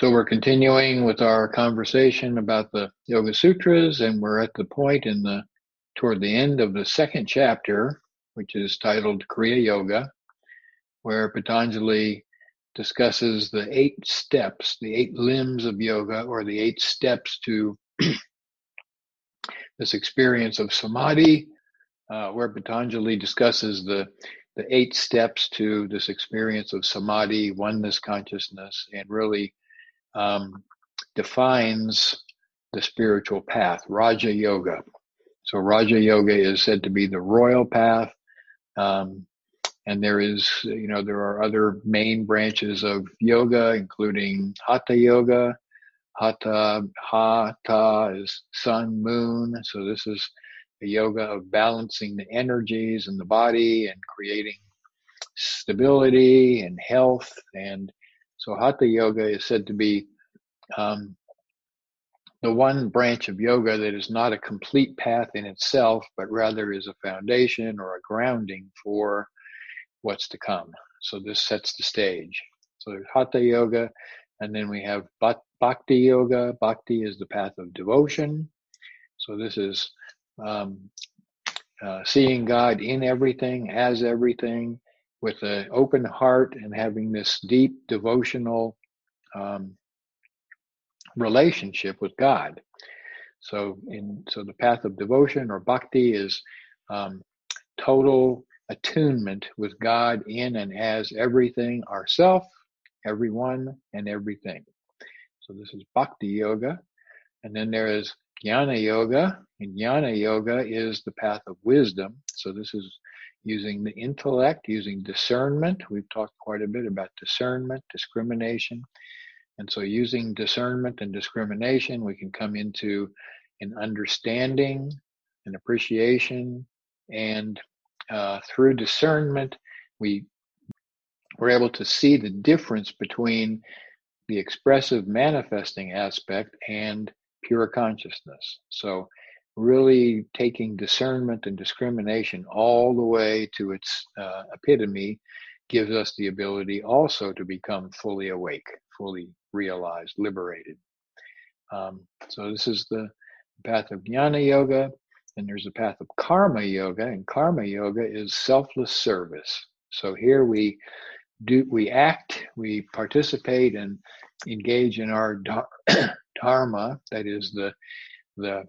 So we're continuing with our conversation about the Yoga Sutras, and we're at the point in the toward the end of the second chapter, which is titled Kriya Yoga, where Patanjali discusses the eight steps, the eight limbs of yoga, or the eight steps to this experience of samadhi, uh, where Patanjali discusses the the eight steps to this experience of samadhi, oneness consciousness, and really um, defines the spiritual path, Raja Yoga. So Raja Yoga is said to be the royal path. Um, and there is, you know, there are other main branches of yoga, including Hatha Yoga. Hatha, Hatha is sun, moon. So this is the yoga of balancing the energies in the body and creating stability and health. And so Hatha Yoga is said to be um, the one branch of yoga that is not a complete path in itself, but rather is a foundation or a grounding for what's to come. So this sets the stage. So there's Hatha Yoga, and then we have Bhakti Yoga. Bhakti is the path of devotion. So this is um, uh, seeing God in everything, as everything, with an open heart and having this deep devotional um, relationship with God. So, in so the path of devotion or bhakti is um, total attunement with God in and as everything, ourself, everyone, and everything. So this is bhakti yoga, and then there is jnana yoga, and jnana yoga is the path of wisdom. So this is using the intellect, using discernment. We've talked quite a bit about discernment, discrimination, and so, using discernment and discrimination, we can come into an understanding, an appreciation, and uh, through discernment, we we're able to see the difference between the expressive manifesting aspect and pure consciousness. So, really taking discernment and discrimination all the way to its uh, epitome gives us the ability also to become fully awake, fully realized, liberated. Um, so this is the path of jnana yoga, and there's a path of karma yoga, and karma yoga is selfless service. So here we do we act, we participate and engage in our dharma, that is the the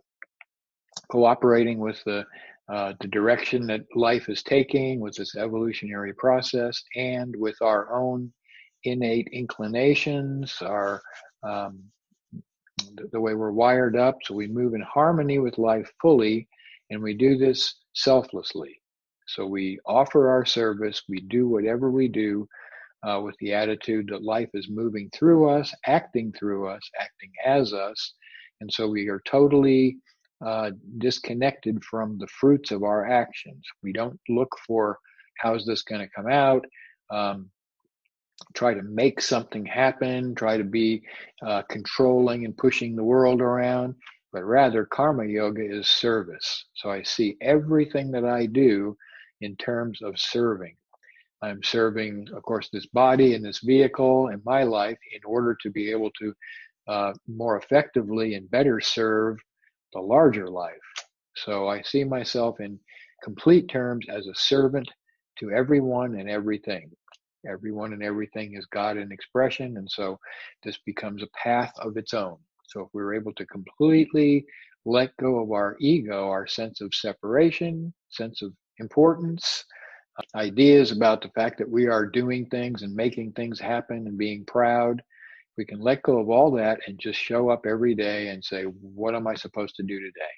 cooperating with the uh, the direction that life is taking with this evolutionary process and with our own innate inclinations, our um, the, way we're wired up. So we move in harmony with life fully, and we do this selflessly. So we offer our service, we do whatever we do uh, with the attitude that life is moving through us, acting through us, acting as us. And so we are totally uh, disconnected from the fruits of our actions. We don't look for how's this going to come out. Um, try to make something happen, try to be uh, controlling and pushing the world around, but rather karma yoga is service. So I see everything that I do in terms of serving. I'm serving, of course, this body and this vehicle and my life in order to be able to uh, more effectively and better serve the larger life. So I see myself in complete terms as a servant to everyone and everything. Everyone and everything is God in expression, and so this becomes a path of its own. So if we're able to completely let go of our ego, our sense of separation, sense of importance, uh, ideas about the fact that we are doing things and making things happen and being proud, we can let go of all that and just show up every day and say, what am I supposed to do today?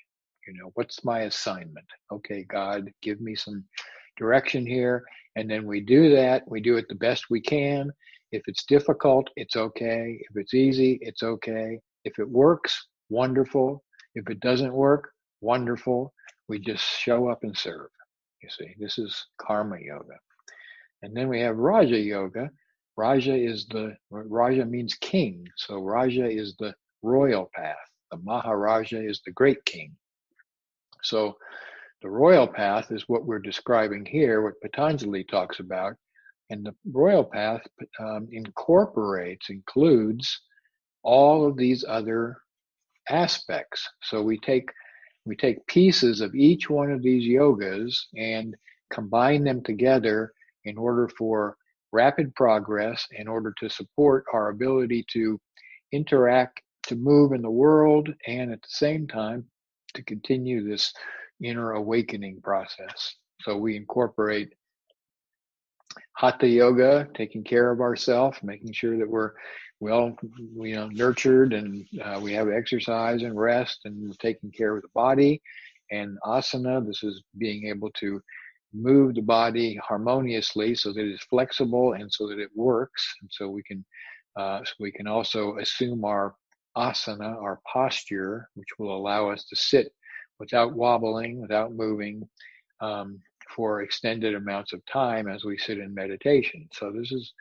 You know, what's my assignment? Okay, God, give me some direction here. And then we do that. We do it the best we can. If it's difficult, it's okay. If it's easy, it's okay. If it works, wonderful. If it doesn't work, wonderful. We just show up and serve. You see, this is karma yoga. And then we have Raja Yoga. Raja is the, Raja means king. So Raja is the royal path. The Maharaja is the great king. So the royal path is what we're describing here, what Patanjali talks about. And the royal path um, incorporates, includes all of these other aspects. So we take we take pieces of each one of these yogas and combine them together in order for rapid progress, in order to support our ability to interact, to move in the world, and at the same time to continue this inner awakening process. So we incorporate hatha yoga, taking care of ourselves, making sure that we're well, you know, nurtured and uh, we have exercise and rest and taking care of the body. And asana, this is being able to move the body harmoniously so that it's flexible and so that it works. And so we can, uh, so we can also assume our asana, our posture, which will allow us to sit without wobbling, without moving, um, for extended amounts of time as we sit in meditation. So this is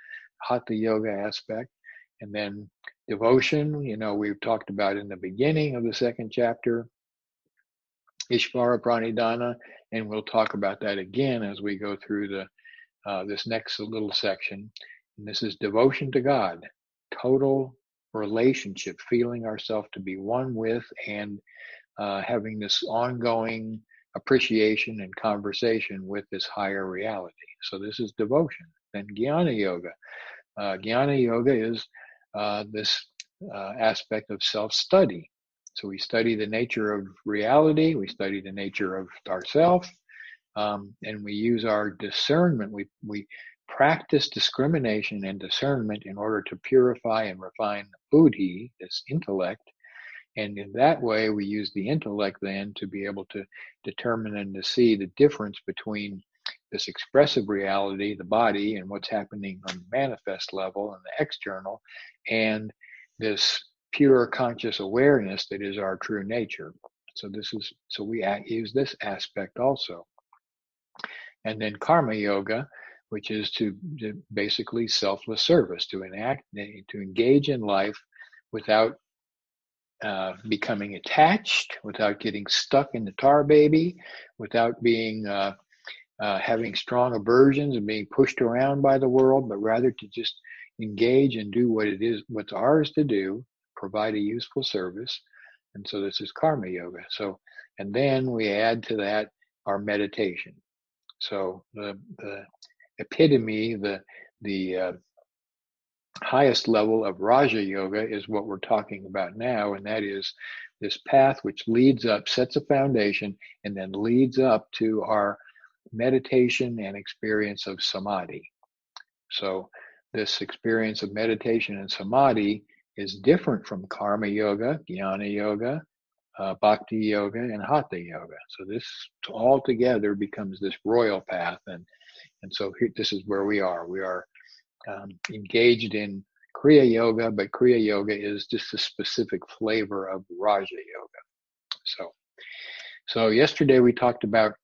hatha yoga aspect. And then devotion, you know, we've talked about in the beginning of the second chapter, Ishvara Pranidhana, and we'll talk about that again as we go through the uh, this next little section. And this is devotion to God, total relationship, feeling ourselves to be one with and uh, having this ongoing appreciation and conversation with this higher reality. So this is devotion. Then Jnana Yoga. Uh, Jnana Yoga is uh, this uh, aspect of self-study. So we study the nature of reality, we study the nature of ourself, um, and we use our discernment. We we practice discrimination and discernment in order to purify and refine the buddhi, this intellect, and in that way we use the intellect then to be able to determine and to see the difference between this expressive reality, the body, and what's happening on the manifest level and the external, and this pure conscious awareness that is our true nature. So this is so we use this aspect also, and then karma yoga, which is to, to basically selfless service, to enact, to engage in life without uh, becoming attached, without getting stuck in the tar baby, without being uh, uh, having strong aversions and being pushed around by the world, but rather to just engage and do what it is, what's ours to do, provide a useful service. And so this is karma yoga. So, and then we add to that our meditation. So the, the epitome, the, the, uh, highest level of Raja Yoga is what we're talking about now, and that is this path which leads up, sets a foundation, and then leads up to our meditation and experience of samadhi. So, this experience of meditation and samadhi is different from karma yoga, jnana yoga, uh, bhakti yoga, and hatha yoga. So, this all together becomes this royal path, and and so here, this is where we are. We are um, engaged in Kriya Yoga, but Kriya Yoga is just a specific flavor of Raja Yoga. So, so yesterday we talked about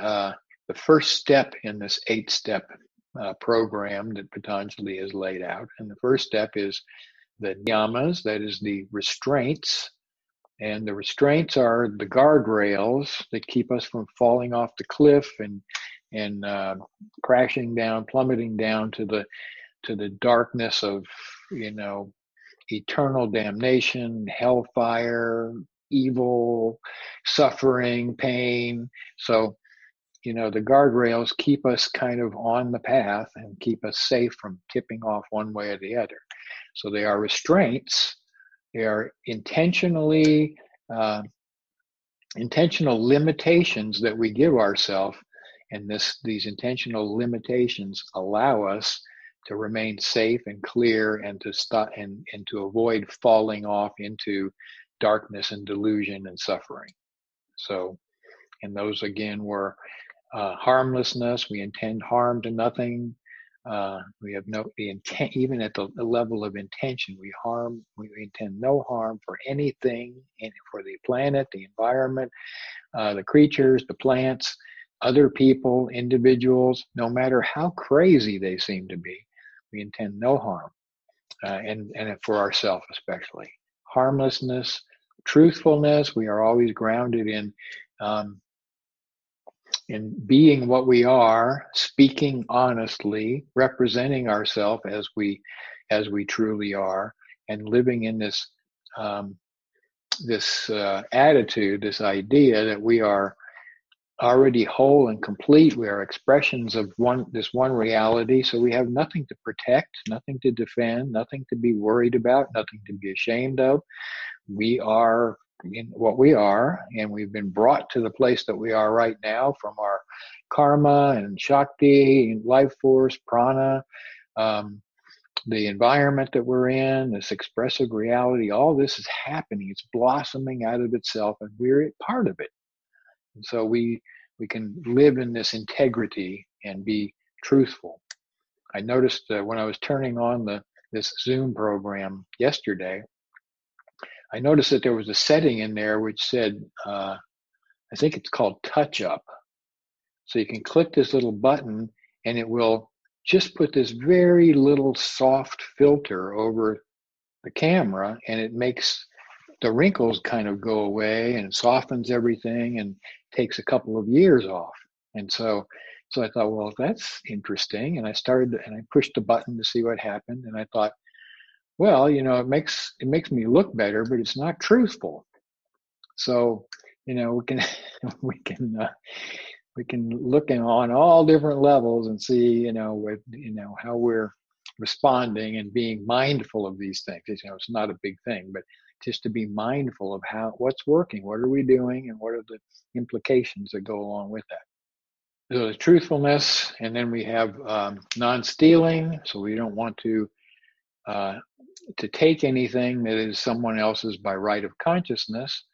uh, the first step in this eight step uh, program that Patanjali has laid out. And the first step is the niyamas, that is the restraints. And the restraints are the guardrails that keep us from falling off the cliff and and uh, crashing down, plummeting down to the to the darkness of you know eternal damnation, hellfire, evil, suffering, pain. So you know, the guardrails keep us kind of on the path and keep us safe from tipping off one way or the other. So they are restraints. They are intentionally uh, intentional limitations that we give ourselves, and this these intentional limitations allow us to remain safe and clear and to stop and, and to avoid falling off into darkness and delusion and suffering. So, and those again were uh, harmlessness. We intend harm to nothing. Uh, we have no the intent, even at the, the, level of intention, we harm. We intend no harm for anything, and for the planet, the environment, uh, the creatures, the plants, other people, individuals. No matter how crazy they seem to be, we intend no harm, uh, and and for ourselves especially. Harmlessness, truthfulness. We are always grounded in um, in being what we are, speaking honestly, representing ourselves as we as we truly are, and living in this um, this uh, attitude, this idea that we are already whole and complete. We are expressions of one this one reality. So we have nothing to protect, nothing to defend, nothing to be worried about, nothing to be ashamed of. We are in what we are, and we've been brought to the place that we are right now from our karma and shakti and life force, prana. Um, the environment that we're in, this expressive reality, all this is happening. It's blossoming out of itself, and we're part of it. And so we we can live in this integrity and be truthful. I noticed uh, when I was turning on the this Zoom program yesterday, I noticed that there was a setting in there which said, uh, I think it's called Touch Up. So you can click this little button, and it will just put this very little soft filter over the camera, and it makes the wrinkles kind of go away and softens everything and takes a couple of years off. And so, so I thought, well, that's interesting. And I started and I pushed the button to see what happened. And I thought, well, you know, it makes it makes me look better, but it's not truthful. So, you know, we can we can uh, we can look in on all different levels and see, you know, with you know how we're responding and being mindful of these things. You know, it's not a big thing, but just to be mindful of how what's working, what are we doing, and what are the implications that go along with that. So the truthfulness, and then we have um, non-stealing. So we don't want to uh, to take anything that is someone else's by right of consciousness,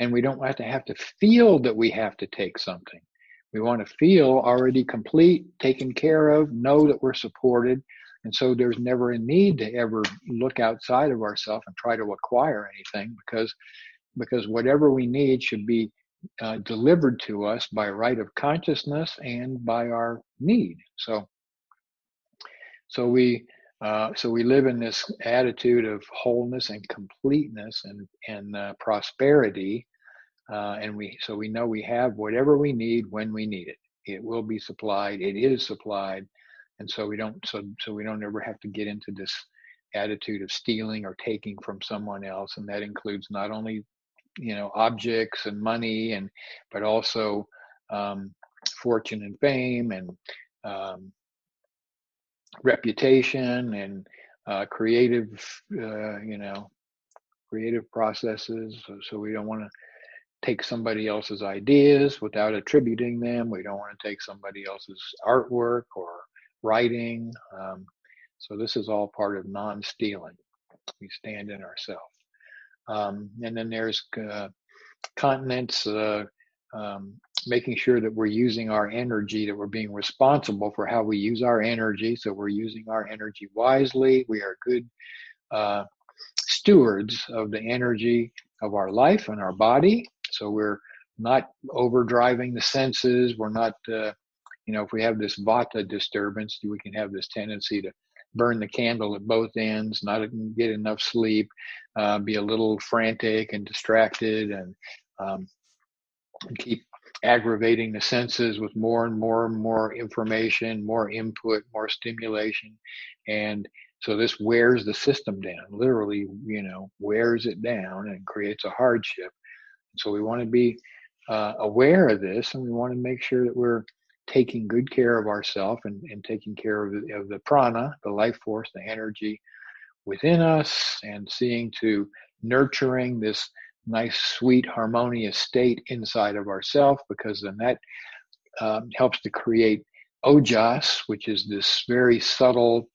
and we don't have to have to feel that we have to take something. We want to feel already complete, taken care of, know that we're supported, and so there's never a need to ever look outside of ourselves and try to acquire anything because because whatever we need should be uh, delivered to us by right of consciousness and by our need. So so we uh, so we live in this attitude of wholeness and completeness and and uh, prosperity, uh, and we so we know we have whatever we need when we need it. It will be supplied. It is supplied, and so we don't so so we don't ever have to get into this attitude of stealing or taking from someone else and that includes not only you know objects and money and but also um, fortune and fame and um, reputation and uh, creative uh, you know creative processes so, so we don't want to take somebody else's ideas without attributing them we don't want to take somebody else's artwork or writing. Um, so this is all part of non-stealing. We stand in ourselves. Um, and then there's uh, uh, um, making sure that we're using our energy, that we're being responsible for how we use our energy. So we're using our energy wisely. We are good uh, stewards of the energy of our life and our body. So we're not overdriving the senses. We're not uh, you know, if we have this vata disturbance, we can have this tendency to burn the candle at both ends, not get enough sleep, uh, be a little frantic and distracted, and, um, keep aggravating the senses with more and more and more information, more input, more stimulation, and so this wears the system down. Literally, you know, wears it down and creates a hardship. So we want to be uh, aware of this, and we want to make sure that we're taking good care of ourselves and, and taking care of the, of the prana, the life force, the energy within us, and seeing to nurturing this nice, sweet, harmonious state inside of ourself, because then that um, helps to create ojas, which is this very subtle,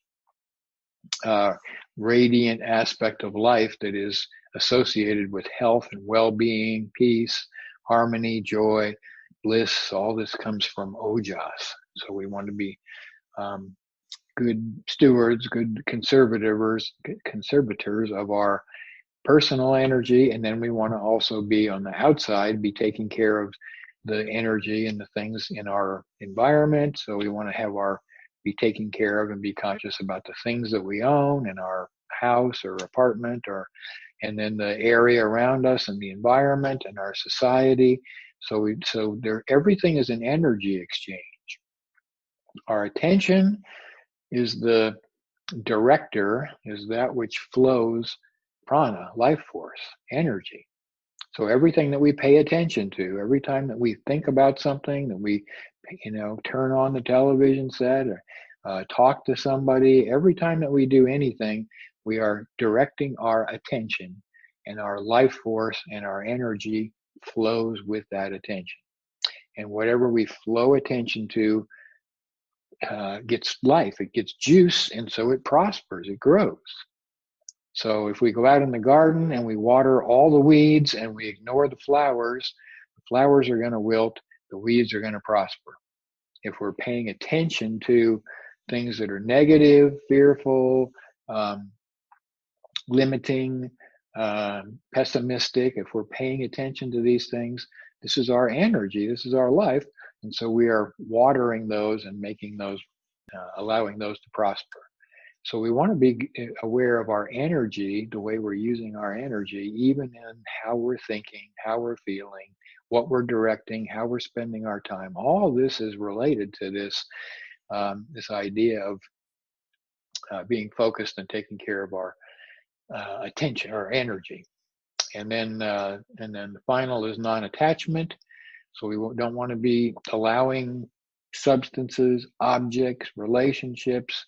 uh, radiant aspect of life that is associated with health and well-being, peace, harmony, joy, bliss, all this comes from ojas. So we want to be um, good stewards, good conservators, conservators of our personal energy, and then we want to also be on the outside, be taking care of the energy and the things in our environment. So we want to have our be taken care of and be conscious about the things that we own in our house or apartment or and then the area around us and the environment and our society so we so there everything is an energy exchange. Our attention is the director, is that which flows prana, life force, energy. So everything that we pay attention to, every time that we think about something, that we, you know, turn on the television set or uh, talk to somebody, every time that we do anything, we are directing our attention and our life force and our energy flows with that attention. And whatever we flow attention to uh, gets life, it gets juice, and so it prospers, it grows. So if we go out in the garden and we water all the weeds and we ignore the flowers, the flowers are going to wilt, the weeds are going to prosper. If we're paying attention to things that are negative, fearful, um, limiting, uh, pessimistic, if we're paying attention to these things, this is our energy, this is our life. And so we are watering those and making those, uh, allowing those to prosper. So we want to be uh, aware of our energy, the way we're using our energy, even in how we're thinking, how we're feeling, what we're directing, how we're spending our time. All this is related to this um, this idea of uh, being focused and taking care of our uh, attention or energy. And then uh, and then the final is non-attachment. So we don't want to be allowing substances, objects, relationships,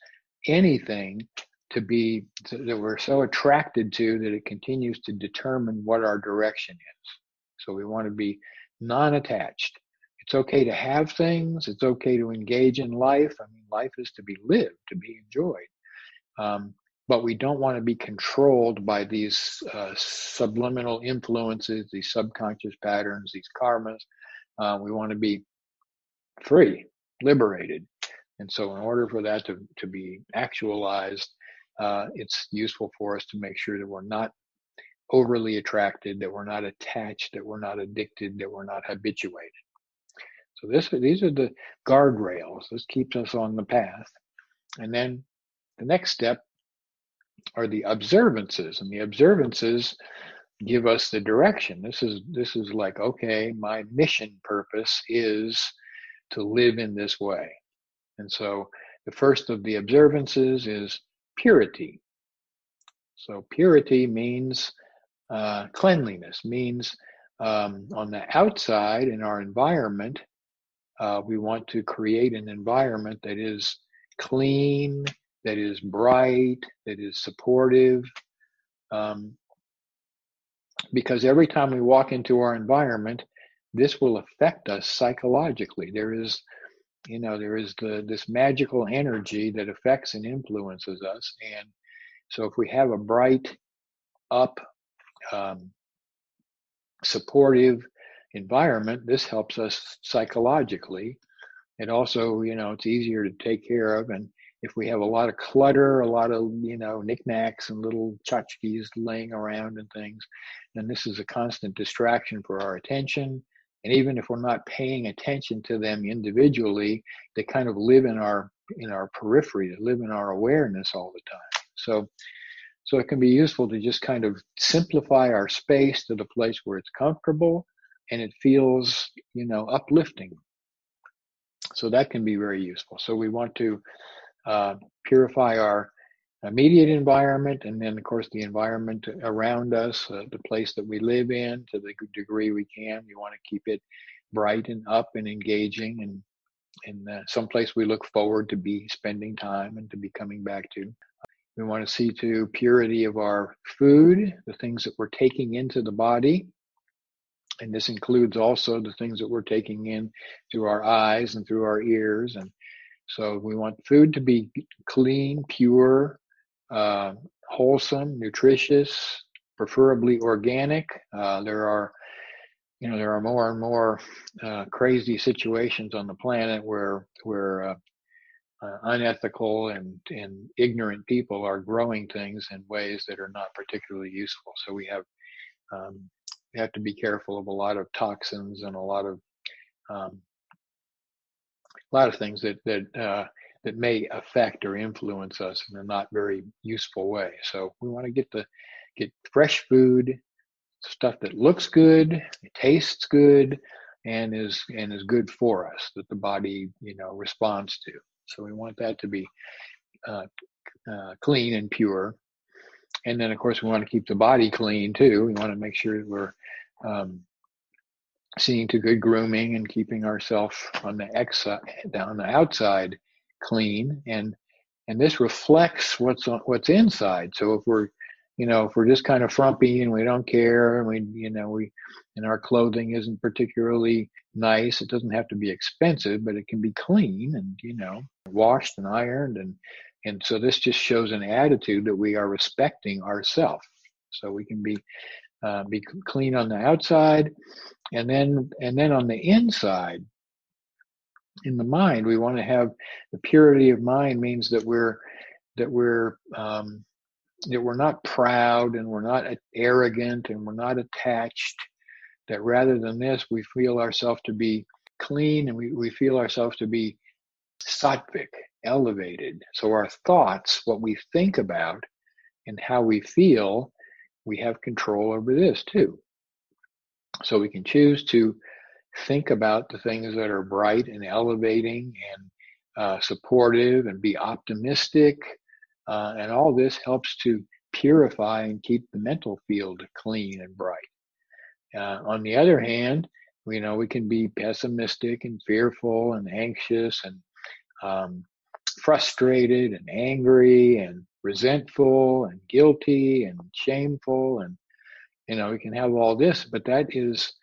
anything to be that we're so attracted to that it continues to determine what our direction is. So we want to be non-attached. It's okay to have things. It's okay to engage in life. I mean, life is to be lived, to be enjoyed. Um, but we don't want to be controlled by these uh, subliminal influences, these subconscious patterns, these karmas. Uh, we want to be free, liberated. And so, in order for that to, to be actualized, uh, it's useful for us to make sure that we're not overly attracted, that we're not attached, that we're not addicted, that we're not habituated. So this these are the guardrails. This keeps us on the path. And then the next step are the observances, and the observances give us the direction. This is this is like okay, my mission purpose is to live in this way. And so the first of the observances is purity. So purity means uh, cleanliness, means um, on the outside in our environment, uh, we want to create an environment that is clean, that is bright, that is supportive. Um, because every time we walk into our environment, this will affect us psychologically. There is, you know, there is the, this magical energy that affects and influences us. And so if we have a bright, up, um, supportive, environment, this helps us psychologically. It also, you know, it's easier to take care of. And if we have a lot of clutter, a lot of, you know, knickknacks and little tchotchkes laying around and things, then this is a constant distraction for our attention. And even if we're not paying attention to them individually, they kind of live in our in our periphery, they live in our awareness all the time. So so it can be useful to just kind of simplify our space to the place where it's comfortable and it feels, you know, uplifting. So that can be very useful. So we want to uh, purify our immediate environment and then of course the environment around us uh, the place that we live in to the degree we can. We want to keep it bright and up and engaging and and uh, someplace we look forward to be spending time and to be coming back to. We want to see to purity of our food the things that we're taking into the body and this includes also the things that we're taking in through our eyes and through our ears and so we want food to be clean pure uh, wholesome nutritious preferably organic uh, there are you know there are more and more uh, crazy situations on the planet where where uh, uh, unethical and, and ignorant people are growing things in ways that are not particularly useful. So we have um, we have to be careful of a lot of toxins and a lot of um, a lot of things that that uh, that may affect or influence us in a not very useful way. So we want to get the get fresh food, stuff that looks good, tastes good, and is and is good for us that the body you know responds to. So we want that to be uh, uh, clean and pure. and then of course we want to keep the body clean too. We want to make sure that we're um, seeing to good grooming and keeping ourselves on the exi- down the outside clean and and this reflects what's on what's inside. So if we're you know if we're just kind of frumpy and we don't care and we you know we and our clothing isn't particularly nice it doesn't have to be expensive but it can be clean and you know washed and ironed and and so this just shows an attitude that we are respecting ourselves so we can be uh, be clean on the outside and then and then on the inside in the mind. We want to have the purity of mind means that we're that we're um, that we're not proud and we're not arrogant and we're not attached that rather than this we feel ourselves to be clean and we, we feel ourselves to be sattvic elevated. So our thoughts what we think about and how we feel we have control over this too. So we can choose to think about the things that are bright and elevating and uh, supportive and be optimistic. Uh, and all this helps to purify and keep the mental field clean and bright. Uh, on the other hand, you know, we can be pessimistic and fearful and anxious and um, frustrated and angry and resentful and guilty and shameful and you know we can have all this but that is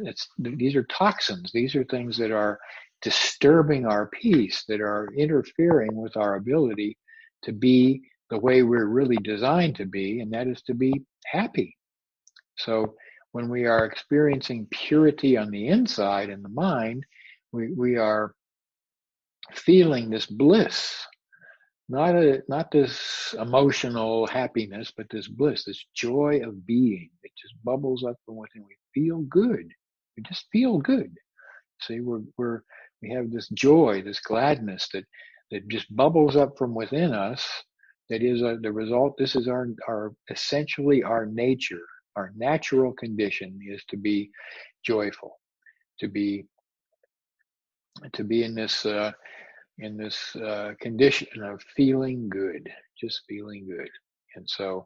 it's these are toxins these are things that are disturbing our peace that are interfering with our ability to be the way we're really designed to be and that is to be happy so when we are experiencing purity on the inside in the mind we, we are feeling this bliss not a not this emotional happiness, but this bliss, this joy of being. It just bubbles up from within. We feel good. We just feel good. See, we're we're we have this joy, this gladness that that just bubbles up from within us. That is a, the result. This is our our essentially our nature. Our natural condition is to be joyful, to be to be in this uh, in this uh, condition of feeling good, just feeling good. And so,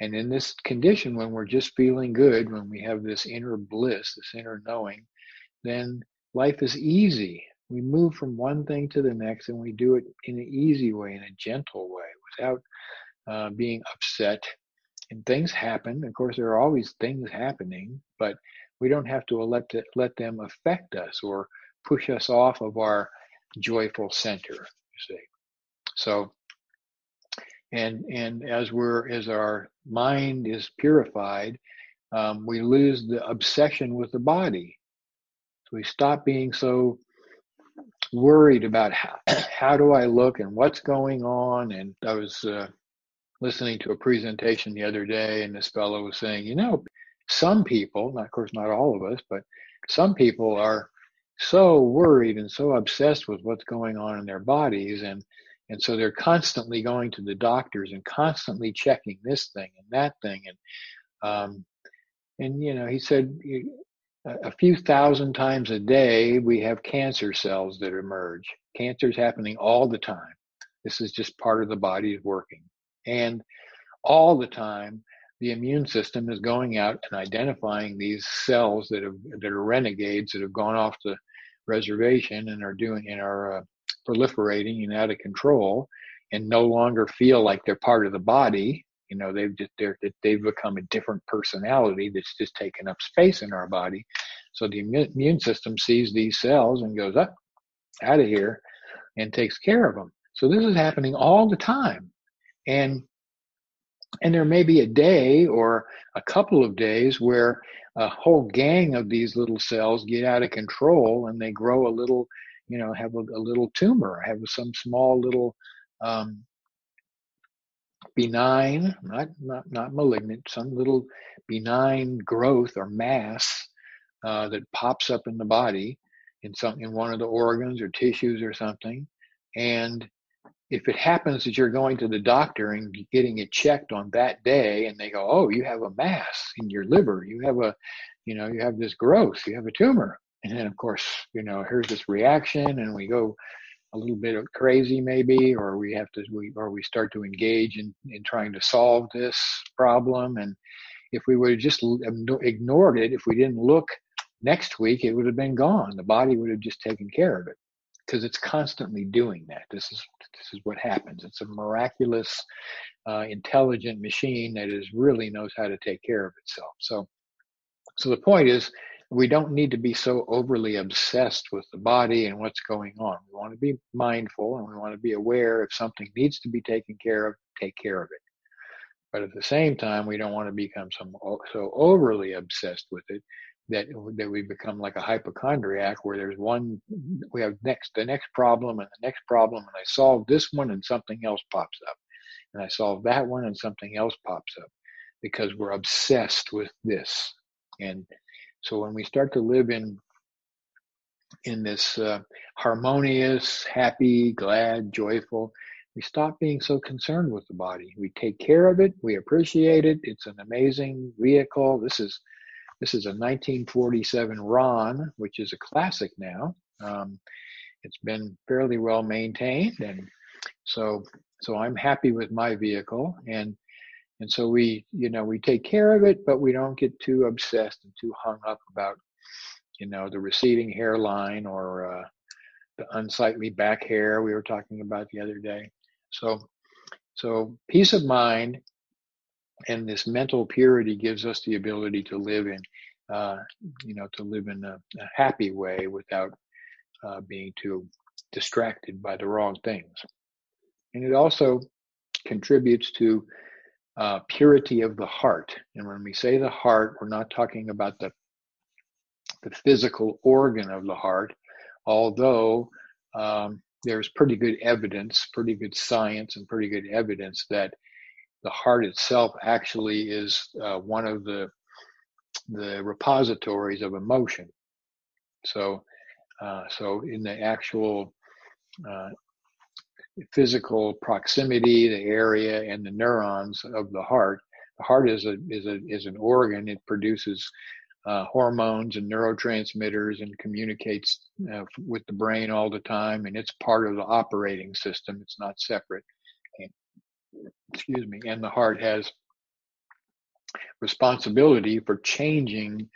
and in this condition, when we're just feeling good, when we have this inner bliss, this inner knowing, then life is easy. We move from one thing to the next and we do it in an easy way, in a gentle way, without uh, being upset. And things happen. Of course, there are always things happening, but we don't have to let, to, let them affect us or push us off of our joyful center, you see. So, and and as we're as our mind is purified, um, we lose the obsession with the body. So we stop being so worried about how how do I look and what's going on. And I was uh, listening to a presentation the other day, and this fellow was saying, you know, some people, of course not all of us, but some people are so worried and so obsessed with what's going on in their bodies and and so they're constantly going to the doctors and constantly checking this thing and that thing. And um and you know he said a few thousand times a day we have cancer cells that emerge. Cancer is happening all the time. This is just part of the body's working. And all the time the immune system is going out and identifying these cells that have that are renegades that have gone off the reservation and are doing and are uh, proliferating and out of control and no longer feel like they're part of the body you know they've just they're, they've become a different personality that's just taken up space in our body. So the immune system sees these cells and goes up out of here and takes care of them so this is happening all the time. And and there may be a day or a couple of days where a whole gang of these little cells get out of control and they grow a little, you know, have a, a little tumor, have some small little um, benign, not, not, not malignant, some little benign growth or mass uh, that pops up in the body in some in one of the organs or tissues or something. And if it happens that you're going to the doctor and getting it checked on that day and they go oh you have a mass in your liver. You have a you know you have this growth. You have a tumor and then of course you know here's this reaction and we go a little bit crazy maybe, or we have to, we, or we start to engage in, in trying to solve this problem. And if we would have just ignored it, if we didn't look next week, it would have been gone. The body would have just taken care of it because it's constantly doing that. This is this is what happens. It's a miraculous, uh, intelligent machine that is really knows how to take care of itself. So, so the point is, we don't need to be so overly obsessed with the body and what's going on. We want to be mindful and we want to be aware if something needs to be taken care of, take care of it. But at the same time, we don't want to become some so overly obsessed with it that that we become like a hypochondriac where there's one we have next the next problem and the next problem and I solve this one and something else pops up and I solve that one and something else pops up because we're obsessed with this and so when we start to live in in this uh, harmonious happy glad joyful we stop being so concerned with the body. We take care of it. We appreciate it. It's an amazing vehicle. This is this is a 1947 Ron, which is a classic now. Um, it's been fairly well maintained, and so so I'm happy with my vehicle, and and so we you know we take care of it, but we don't get too obsessed and too hung up about you know the receding hairline or uh, the unsightly back hair we were talking about the other day. So so peace of mind and this mental purity gives us the ability to live in uh, you know to live in a, a happy way without uh, being too distracted by the wrong things and it also contributes to uh, purity of the heart and when we say the heart we're not talking about the the physical organ of the heart although um, there's pretty good evidence pretty good science and pretty good evidence that the heart itself actually is uh, one of the the repositories of emotion. So, uh, so in the actual uh, physical proximity, the area, and the neurons of the heart, the heart is a is a is an organ. It produces uh, hormones and neurotransmitters and communicates uh, with the brain all the time, and it's part of the operating system. It's not separate excuse me, and the heart has responsibility for changing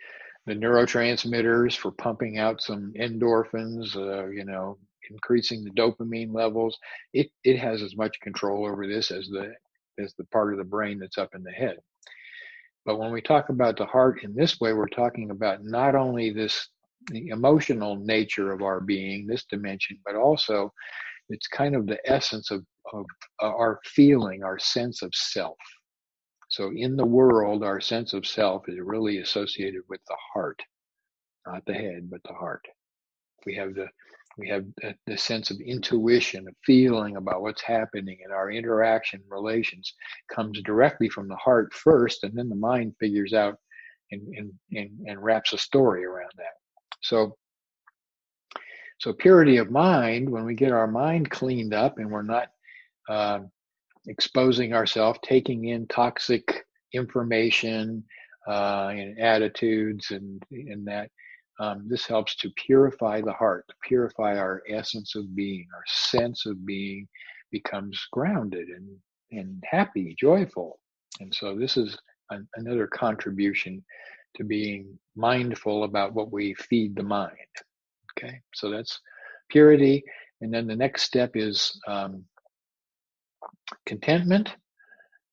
the neurotransmitters, for pumping out some endorphins, uh, you know, increasing the dopamine levels. It it has as much control over this as the as the part of the brain that's up in the head. But when we talk about the heart in this way, we're talking about not only this the emotional nature of our being, this dimension, but also it's kind of the essence of, of uh, our feeling, our sense of self. So in the world, our sense of self is really associated with the heart, not the head, but the heart. We have the we have the, sense of intuition, of feeling about what's happening, and our interaction relations comes directly from the heart first, and then the mind figures out and, and, and, and wraps a story around that. So so purity of mind, when we get our mind cleaned up and we're not uh, exposing ourselves, taking in toxic information uh, and attitudes and, and that, um, this helps to purify the heart, to purify our essence of being, our sense of being becomes grounded and, and happy, joyful. And so this is an, another contribution to being mindful about what we feed the mind. Okay, so that's purity. And then the next step is um, contentment.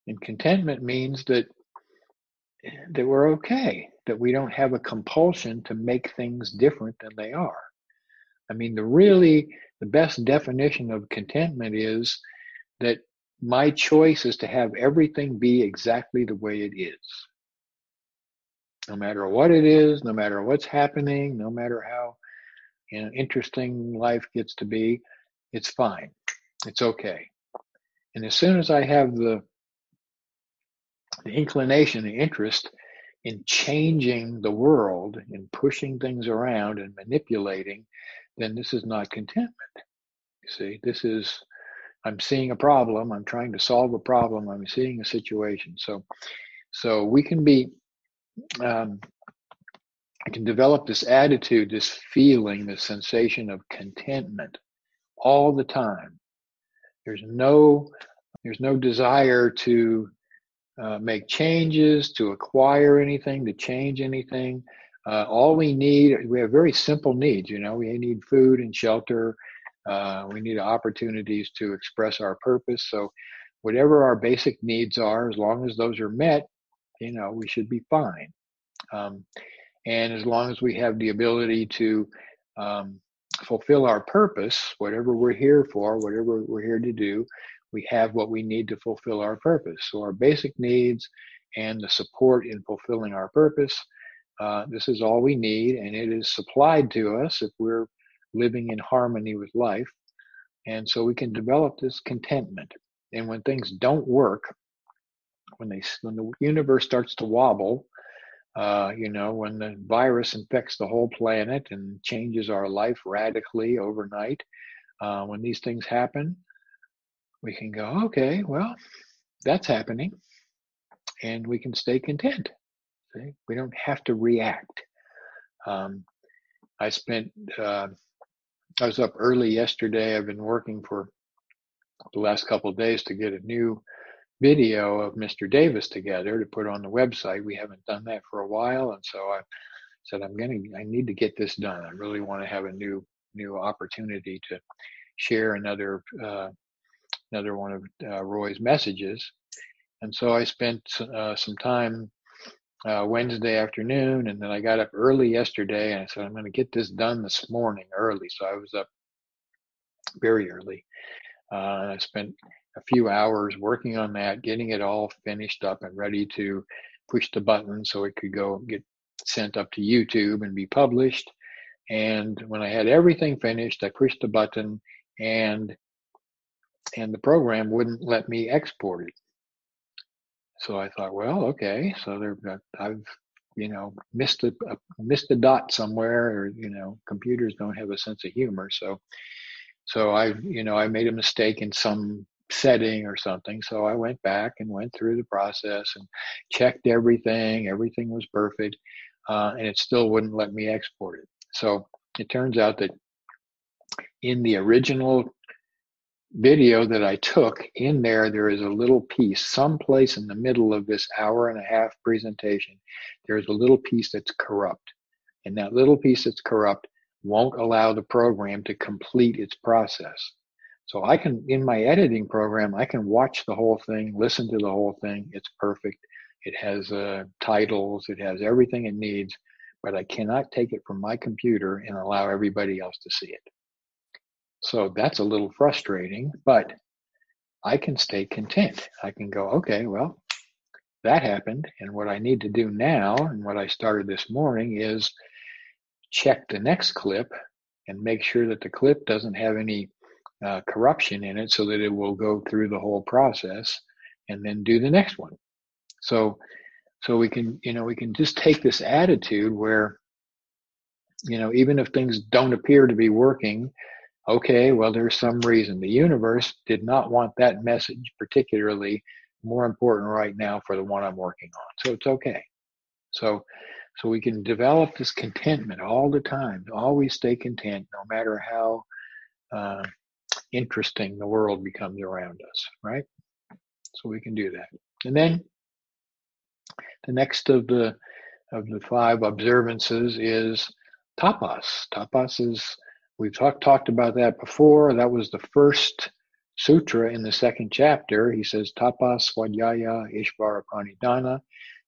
And contentment means that that we're okay, that we don't have a compulsion to make things different than they are. I mean, the really the best definition of contentment is that my choice is to have everything be exactly the way it is. No matter what it is, no matter what's happening, no matter how you know, interesting life gets to be, it's fine. It's okay. And as soon as I have the the inclination, the interest in changing the world, in pushing things around and manipulating, then this is not contentment. You see, this is I'm seeing a problem, I'm trying to solve a problem, I'm seeing a situation. So so we can be um, I can develop this attitude, this feeling, this sensation of contentment all the time. There's no there's no desire to uh, make changes, to acquire anything, to change anything. Uh, all we need, we have very simple needs. You know, we need food and shelter. Uh, we need opportunities to express our purpose. So, whatever our basic needs are, as long as those are met, you know, we should be fine. Um, and as long as we have the ability to um, fulfill our purpose, whatever we're here for, whatever we're here to do, we have what we need to fulfill our purpose. So, our basic needs and the support in fulfilling our purpose, uh, this is all we need, and it is supplied to us if we're living in harmony with life. And so we can develop this contentment. And when things don't work, when they when the universe starts to wobble, uh, you know, when the virus infects the whole planet and changes our life radically overnight, uh, when these things happen, we can go, okay, well, that's happening, and we can stay content. See? We don't have to react. Um, I spent, uh, I was up early yesterday. I've been working for the last couple of days to get a new video of Mr. Davis together to put on the website. We haven't done that for a while, and so I said I'm going to I need to get this done. I really want to have a new new opportunity to share another uh, another one of uh, Roy's messages, and so I spent uh, some time. Uh, Wednesday afternoon, and then I got up early yesterday, and I said I'm going to get this done this morning early. So I was up very early. Uh, I spent a few hours working on that, getting it all finished up and ready to push the button so it could go get sent up to YouTube and be published. And when I had everything finished, I pushed the button and and the program wouldn't let me export it. So I thought, well, okay, so there I've you know missed a, a missed a dot somewhere, or you know computers don't have a sense of humor. So so I you know I made a mistake in some setting or something. So I went back and went through the process and checked everything. Everything was perfect, uh, and it still wouldn't let me export it. So it turns out that in the original video that I took, in there, there is a little piece, someplace in the middle of this hour and a half presentation, there's a little piece that's corrupt. And that little piece that's corrupt won't allow the program to complete its process. So I can, in my editing program, I can watch the whole thing, listen to the whole thing. It's perfect. It has uh, titles, it has everything it needs, but I cannot take it from my computer and allow everybody else to see it. So that's a little frustrating, but I can stay content. I can go, okay, well, that happened. And what I need to do now, and what I started this morning, is check the next clip and make sure that the clip doesn't have any uh, corruption in it so that it will go through the whole process and then do the next one. So, so we can, you know, we can just take this attitude where, you know, even if things don't appear to be working, okay, well, there's some reason. The universe did not want that message particularly more important right now for the one I'm working on. So it's okay. So, so we can develop this contentment all the time. Always stay content, no matter how uh, interesting the world becomes around us, right? So we can do that. And then the next of the of the five observances is tapas. Tapas is we've talked talked about that before. That was the first sutra in the second chapter. He says tapas swadhyaya ishvara pranidhana.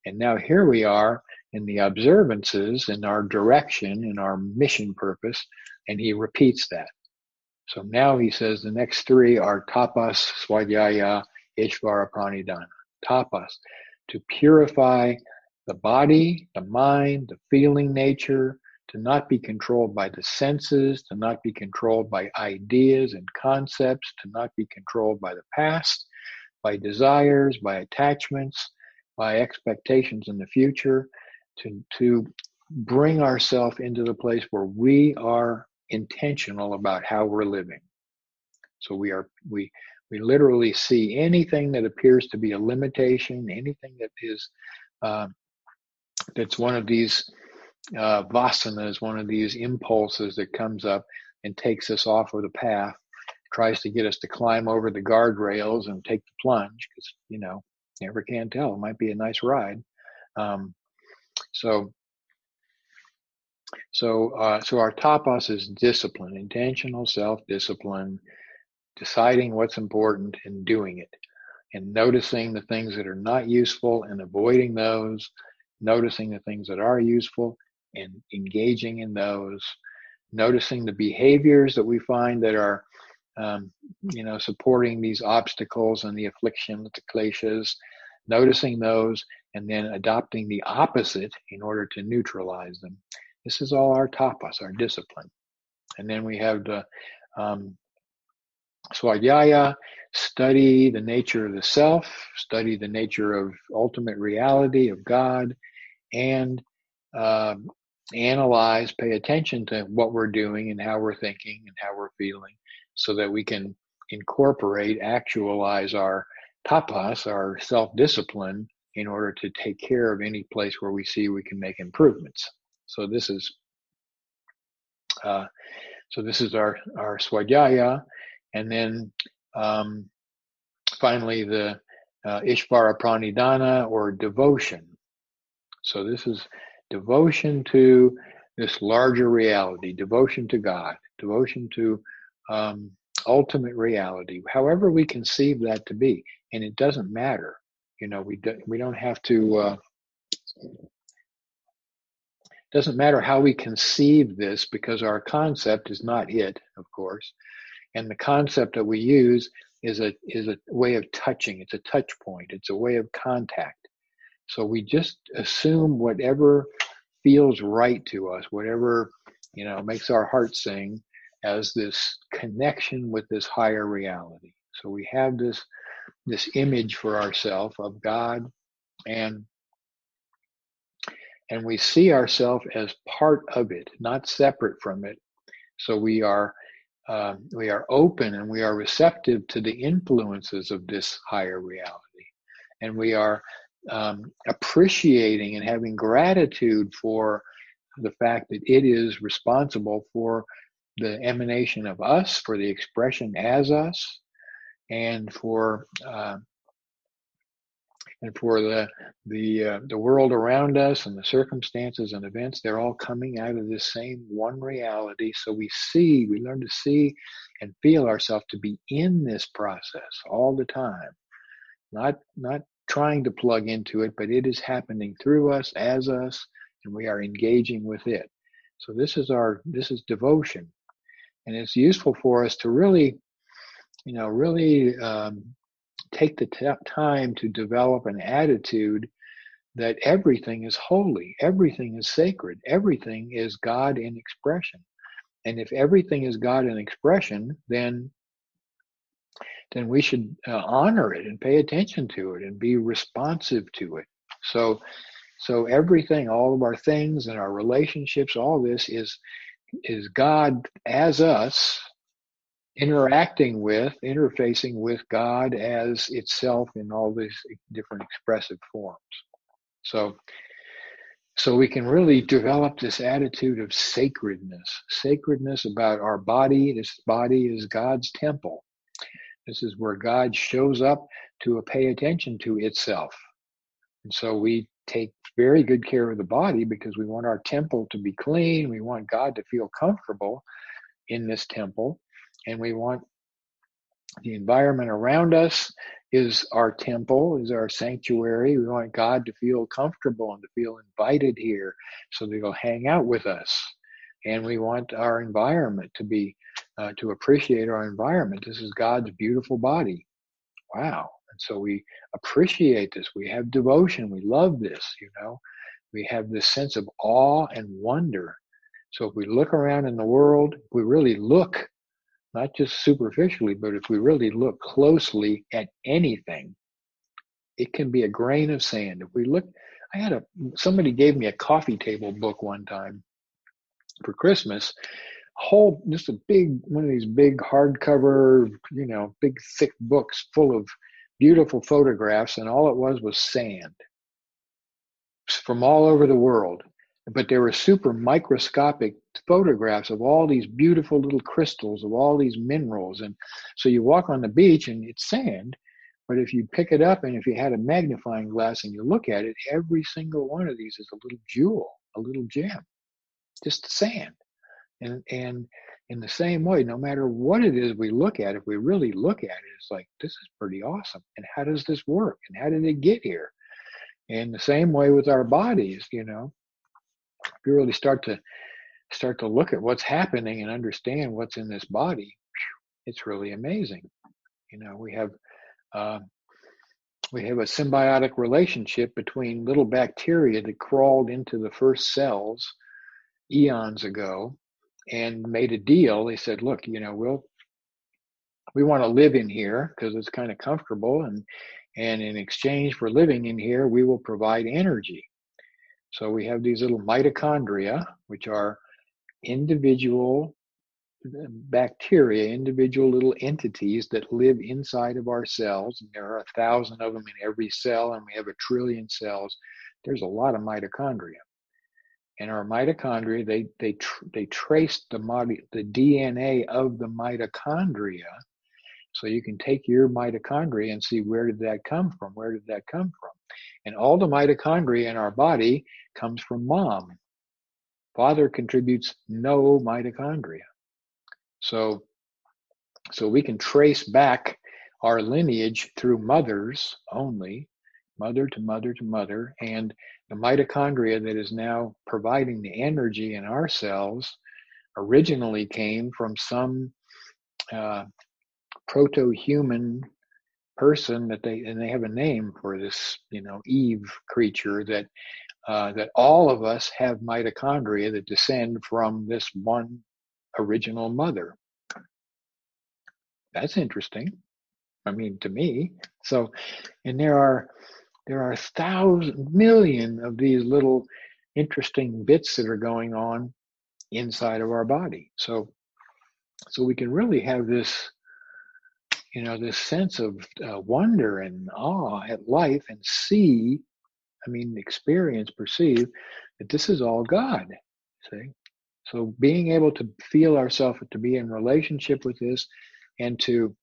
And now here we are in the observances in our direction, in our mission purpose, and he repeats that. So now he says the next three are tapas, swadhyaya, ishvara pranidhana. Tapas, to purify the body, the mind, the feeling nature, to not be controlled by the senses, to not be controlled by ideas and concepts, to not be controlled by the past, by desires, by attachments, by expectations in the future, to, to bring ourselves into the place where we are intentional about how we're living. So we are we we literally see anything that appears to be a limitation, anything that is uh, that's one of these uh, is one of these impulses that comes up and takes us off of the path. tries to get us to climb over the guardrails and take the plunge because you know never can tell. It might be a nice ride. Um, so so uh, so our tapas is discipline, intentional self-discipline, deciding what's important and doing it, and noticing the things that are not useful and avoiding those, noticing the things that are useful and engaging in those, noticing the behaviors that we find that are um, you know, supporting these obstacles and the affliction, the kleshas, noticing those, and then adopting the opposite in order to neutralize them. This is all our tapas, our discipline. And then we have the um, swadhyaya, study the nature of the self, study the nature of ultimate reality of God, and um, analyze, pay attention to what we're doing and how we're thinking and how we're feeling so that we can incorporate, actualize our tapas, our self discipline, in order to take care of any place where we see we can make improvements. So this is uh, so this is our our swadhyaya, and then um, finally the uh, Ishvara Pranidhana or devotion. So this is devotion to this larger reality, devotion to God, devotion to um, ultimate reality, however we conceive that to be, and it doesn't matter. You know, we do, we don't have to. Uh, doesn't matter how we conceive this because our concept is not it, of course, and the concept that we use is a is a way of touching. It's a touch point. It's a way of contact. So we just assume whatever feels right to us, whatever you know makes our heart sing, as this connection with this higher reality. So we have this this image for ourselves of God and and we see ourselves as part of it, not separate from it. So we are uh, we are open and we are receptive to the influences of this higher reality, and we are um, appreciating and having gratitude for the fact that it is responsible for the emanation of us, for the expression as us, and for uh, and for the the uh, the world around us and the circumstances and events they're all coming out of this same one reality. So we see we learn to see and feel ourselves to be in this process all the time. Not not trying to plug into it but it is happening through us as us and we are engaging with it. So this is our this is devotion. And it's useful for us to really you know really um, take the t- time to develop an attitude that everything is holy everything is sacred everything is god in expression. And if everything is god in expression then then we should uh, honor it and pay attention to it and be responsive to it so so everything all of our things and our relationships all this is is God as us interacting with, interfacing with God as itself in all these different expressive forms. So, so we can really develop this attitude of sacredness, sacredness about our body. This body is God's temple. This is where God shows up to pay attention to itself. And so we take very good care of the body because we want our temple to be clean. We want God to feel comfortable in this temple. And we want the environment around us is our temple, is our sanctuary. We want God to feel comfortable and to feel invited here so that he'll hang out with us. And we want our environment to be, uh, to appreciate our environment. This is God's beautiful body. Wow. And so we appreciate this. We have devotion. We love this, you know. We have this sense of awe and wonder. So if we look around in the world, we really look, not just superficially, but if we really look closely at anything, it can be a grain of sand. If we look, I had a, somebody gave me a coffee table book one time for Christmas whole just a big one of these big hardcover you know big thick books full of beautiful photographs, and all it was was sand from all over the world. but there were super microscopic photographs of all these beautiful little crystals of all these minerals and so you walk on the beach and it's sand but if you pick it up and if you had a magnifying glass and you look at it every single one of these is a little jewel a little gem just sand and and in the same way no matter what it is we look at if we really look at it it's like this is pretty awesome. And how does this work? And how did it get here? And the same way with our bodies you know? If you really start to start to look at what's happening and understand what's in this body, it's really amazing. You know, we have uh, we have a symbiotic relationship between little bacteria that crawled into the first cells eons ago and made a deal. They said, "Look, you know, we'll we want to live in here because it's kind of comfortable, and and in exchange for living in here, we will provide energy." So we have these little mitochondria, which are individual uh, bacteria, individual little entities that live inside of our cells. And there are a thousand of them in every cell, and we have a trillion cells. There's a lot of mitochondria. And our mitochondria, they they tr- they trace the the DNA of the mitochondria. So you can take your mitochondria and see where did that come from? Where did that come from? And all the mitochondria in our body comes from mom. Father contributes no mitochondria. So, so we can trace back our lineage through mothers only, mother to mother to mother, and the mitochondria that is now providing the energy in our cells originally came from some uh, proto-human person that they and they have a name for this you know eve creature that uh, that all of us have mitochondria that descend from this one original mother. That's interesting. I mean to me. So and there are there are thousand million of these little interesting bits that are going on inside of our body so so we can really have this you know, this sense of uh, wonder and awe at life and see, I mean, experience, perceive that this is all God. See? So being able to feel ourselves to be in relationship with this and to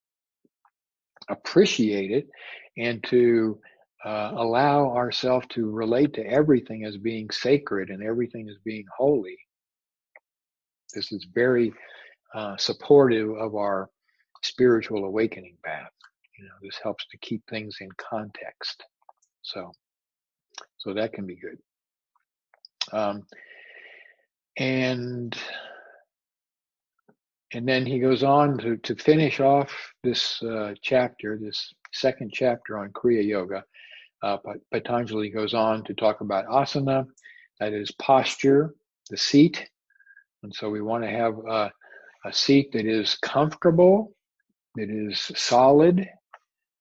appreciate it and to uh, allow ourselves to relate to everything as being sacred and everything as being holy. This is very uh, supportive of our spiritual awakening path. You know, this helps to keep things in context. So, so that can be good. Um, and and then he goes on to to finish off this uh, chapter, this second chapter on Kriya Yoga. Uh, Patanjali goes on to talk about asana, that is posture, the seat, and so we want to have a, a seat that is comfortable that is solid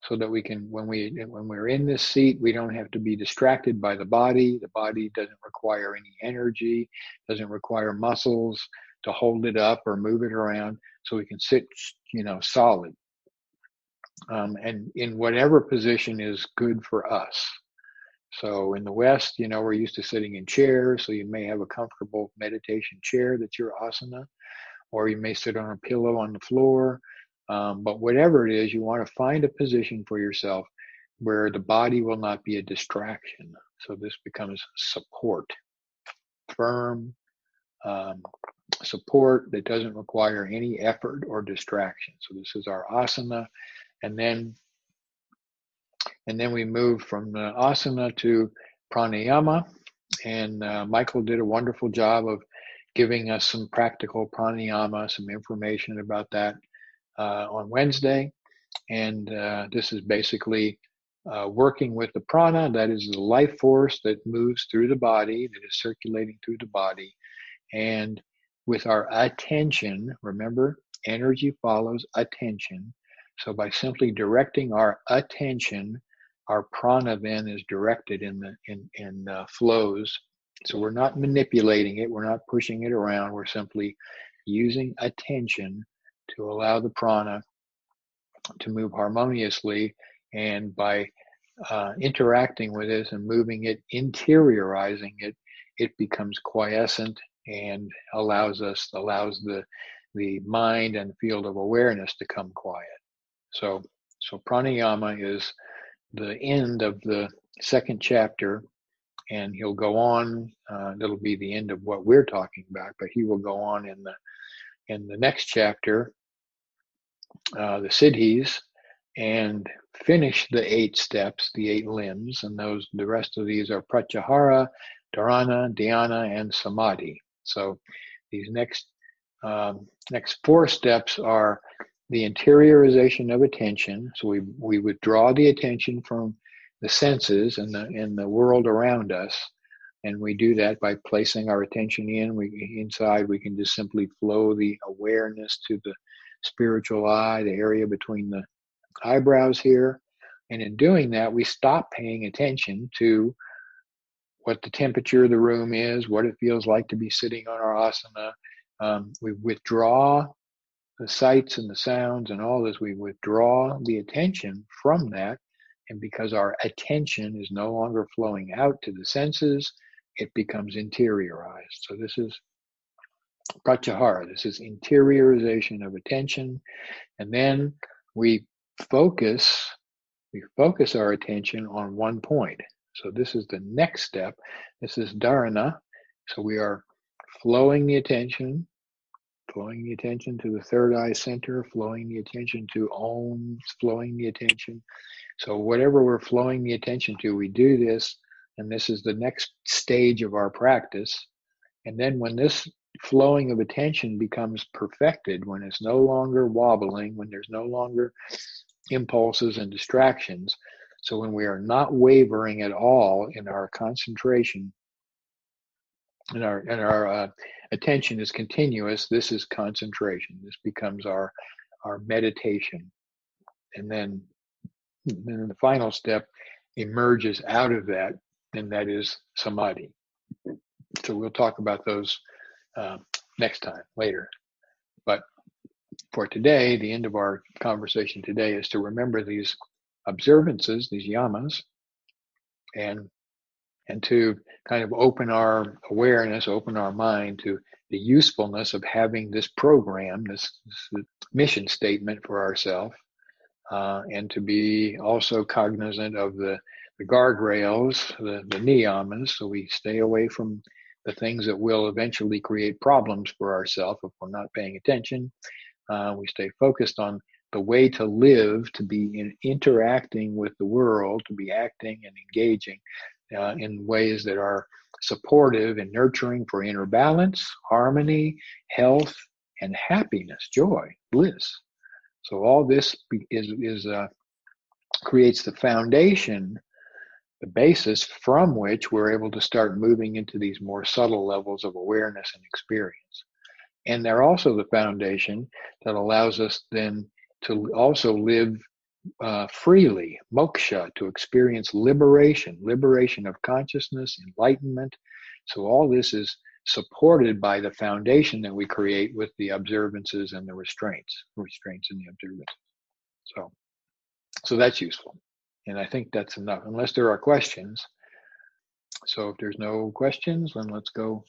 so that we can when we when we're in this seat we don't have to be distracted by the body. The body doesn't require any energy doesn't require muscles to hold it up or move it around so we can sit you know solid um, and in whatever position is good for us so in the west you know we're used to sitting in chairs so you may have a comfortable meditation chair that's your asana or you may sit on a pillow on the floor um, but whatever it is, you want to find a position for yourself where the body will not be a distraction. So this becomes support, firm um, support that doesn't require any effort or distraction. So this is our asana, and then and then we moved from the asana to pranayama. And uh, Michael did a wonderful job of giving us some practical pranayama, some information about that uh, on Wednesday. And uh, this is basically uh, working with the prana, that is the life force that moves through the body, that is circulating through the body. And with our attention, remember, energy follows attention. So by simply directing our attention, our prana then is directed in the in in uh, flows. So we're not manipulating it, we're not pushing it around. We're simply using attention to allow the prana to move harmoniously and by uh, interacting with it and moving it, interiorizing it, it becomes quiescent and allows us allows the the mind and field of awareness to come quiet. So so pranayama is the end of the second chapter, and he'll go on. Uh, that'll be the end of what we're talking about, but he will go on in the in the next chapter, uh, the siddhis, and finish the eight steps, the eight limbs, and those the rest of these are pratyahara, dharana, dhyana, and samadhi. So these next um, next four steps are the interiorization of attention. So we we withdraw the attention from the senses and the and the world around us, and we do that by placing our attention in. We inside we can just simply flow the awareness to the spiritual eye, the area between the eyebrows here, and in doing that, we stop paying attention to what the temperature of the room is, what it feels like to be sitting on our asana. Um, we withdraw the sights and the sounds and all this. We withdraw the attention from that. And because our attention is no longer flowing out to the senses, it becomes interiorized. So this is pratyahara. This is interiorization of attention. And then we focus, we focus our attention on one point. So this is the next step. This is dharana. So we are flowing the attention, flowing the attention to the third eye center, flowing the attention to Om, flowing the attention. So whatever we're flowing the attention to, we do this, and this is the next stage of our practice. And then when this flowing of attention becomes perfected, when it's no longer wobbling, when there's no longer impulses and distractions, so when we are not wavering at all in our concentration and our and our uh, attention is continuous, this is concentration. This becomes our our meditation, and then then the final step emerges out of that, and that is samadhi. So we'll talk about those uh, next time later. But for today, the end of our conversation today is to remember these observances, these yamas, and and to kind of open our awareness, open our mind to the usefulness of having this program, this, this mission statement for ourselves, uh, and to be also cognizant of the, the guardrails, the, the niyamas, so we stay away from the things that will eventually create problems for ourselves if we're not paying attention. Uh, we stay focused on the way to live, to be in, interacting with the world, to be acting and engaging uh, in ways that are supportive and nurturing for inner balance, harmony, health, and happiness, joy, bliss. So all this is is uh, creates the foundation, the basis from which we're able to start moving into these more subtle levels of awareness and experience. And they're also the foundation that allows us then to also live uh, freely, moksha, to experience liberation, liberation of consciousness, enlightenment. So all this is supported by the foundation that we create with the observances and the restraints, restraints and the observances. So, so that's useful, and I think that's enough. Unless there are questions. So if there's no questions, then let's go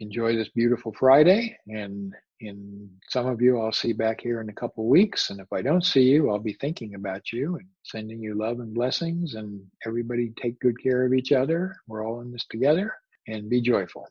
enjoy this beautiful Friday and in some of you, I'll see back here in a couple of weeks. And if I don't see you, I'll be thinking about you and sending you love and blessings. And everybody take good care of each other. We're all in this together and be joyful.